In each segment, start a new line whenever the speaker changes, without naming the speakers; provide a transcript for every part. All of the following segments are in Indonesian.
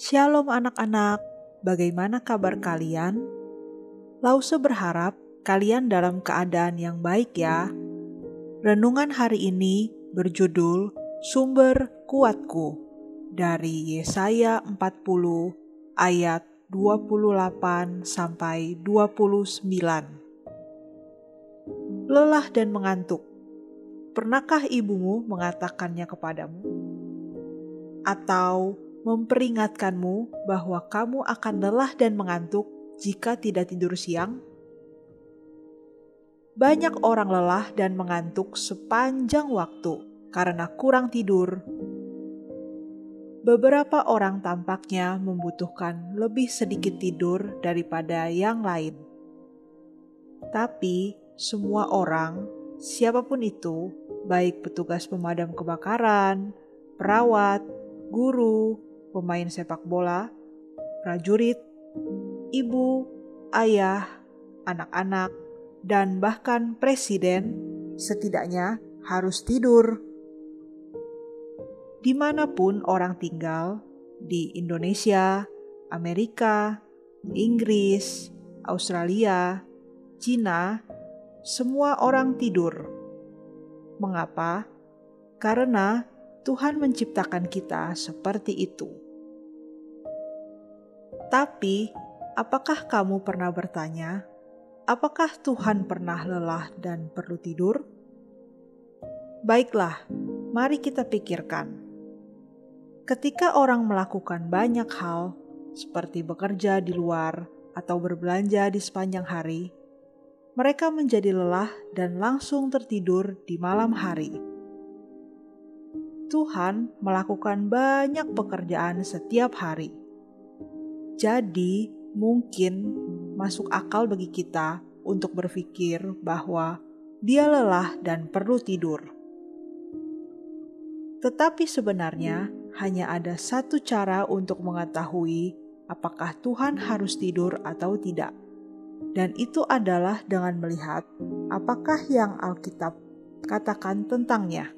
Shalom anak-anak, bagaimana kabar kalian? Lause berharap kalian dalam keadaan yang baik ya. Renungan hari ini berjudul Sumber Kuatku dari Yesaya 40 ayat 28 sampai 29. Lelah dan mengantuk. Pernahkah ibumu mengatakannya kepadamu? Atau memperingatkanmu bahwa kamu akan lelah dan mengantuk jika tidak tidur siang? Banyak orang lelah dan mengantuk sepanjang waktu karena kurang tidur. Beberapa orang tampaknya membutuhkan lebih sedikit tidur daripada yang lain, tapi semua orang, siapa pun itu, baik petugas pemadam kebakaran, perawat, guru, pemain sepak bola, prajurit, ibu, ayah, anak-anak, dan bahkan presiden setidaknya harus tidur. Di mana pun orang tinggal, di Indonesia, Amerika, Inggris, Australia, Cina, semua orang tidur. Mengapa? Karena Tuhan menciptakan kita seperti itu. Tapi, apakah kamu pernah bertanya, apakah Tuhan pernah lelah dan perlu tidur? Baiklah, mari kita pikirkan. Ketika orang melakukan banyak hal, seperti bekerja di luar atau berbelanja di sepanjang hari, mereka menjadi lelah dan langsung tertidur di malam hari. Tuhan melakukan banyak pekerjaan setiap hari. Jadi, mungkin masuk akal bagi kita untuk berpikir bahwa dia lelah dan perlu tidur. Tetapi sebenarnya hanya ada satu cara untuk mengetahui apakah Tuhan harus tidur atau tidak, dan itu adalah dengan melihat apakah yang Alkitab katakan tentangnya.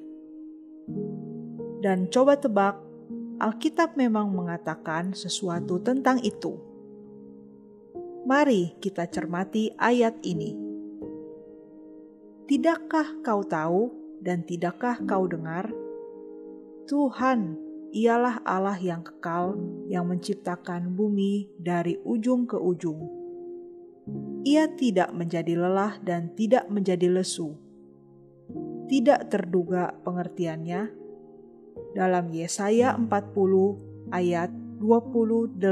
Dan coba tebak, Alkitab memang mengatakan sesuatu tentang itu. Mari kita cermati ayat ini. Tidakkah kau tahu dan tidakkah kau dengar? Tuhan ialah Allah yang kekal yang menciptakan bumi dari ujung ke ujung. Ia tidak menjadi lelah dan tidak menjadi lesu. Tidak terduga pengertiannya, dalam Yesaya 40 ayat 28.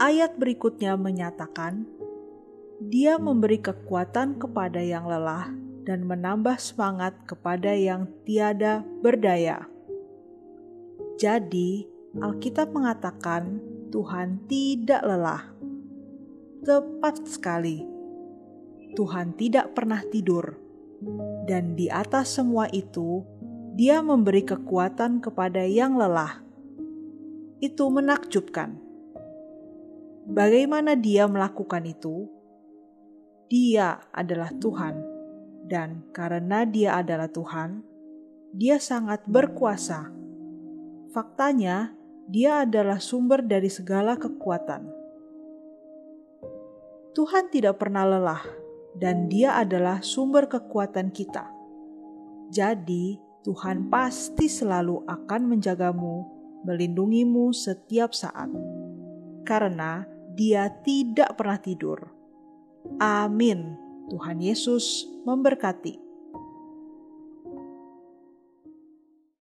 Ayat berikutnya menyatakan, Dia memberi kekuatan kepada yang lelah dan menambah semangat kepada yang tiada berdaya. Jadi, Alkitab mengatakan Tuhan tidak lelah. Tepat sekali. Tuhan tidak pernah tidur dan di atas semua itu, Dia memberi kekuatan kepada yang lelah. Itu menakjubkan. Bagaimana Dia melakukan itu? Dia adalah Tuhan, dan karena Dia adalah Tuhan, Dia sangat berkuasa. Faktanya, Dia adalah sumber dari segala kekuatan. Tuhan tidak pernah lelah dan Dia adalah sumber kekuatan kita. Jadi, Tuhan pasti selalu akan menjagamu, melindungimu setiap saat, karena Dia tidak pernah tidur. Amin. Tuhan Yesus memberkati.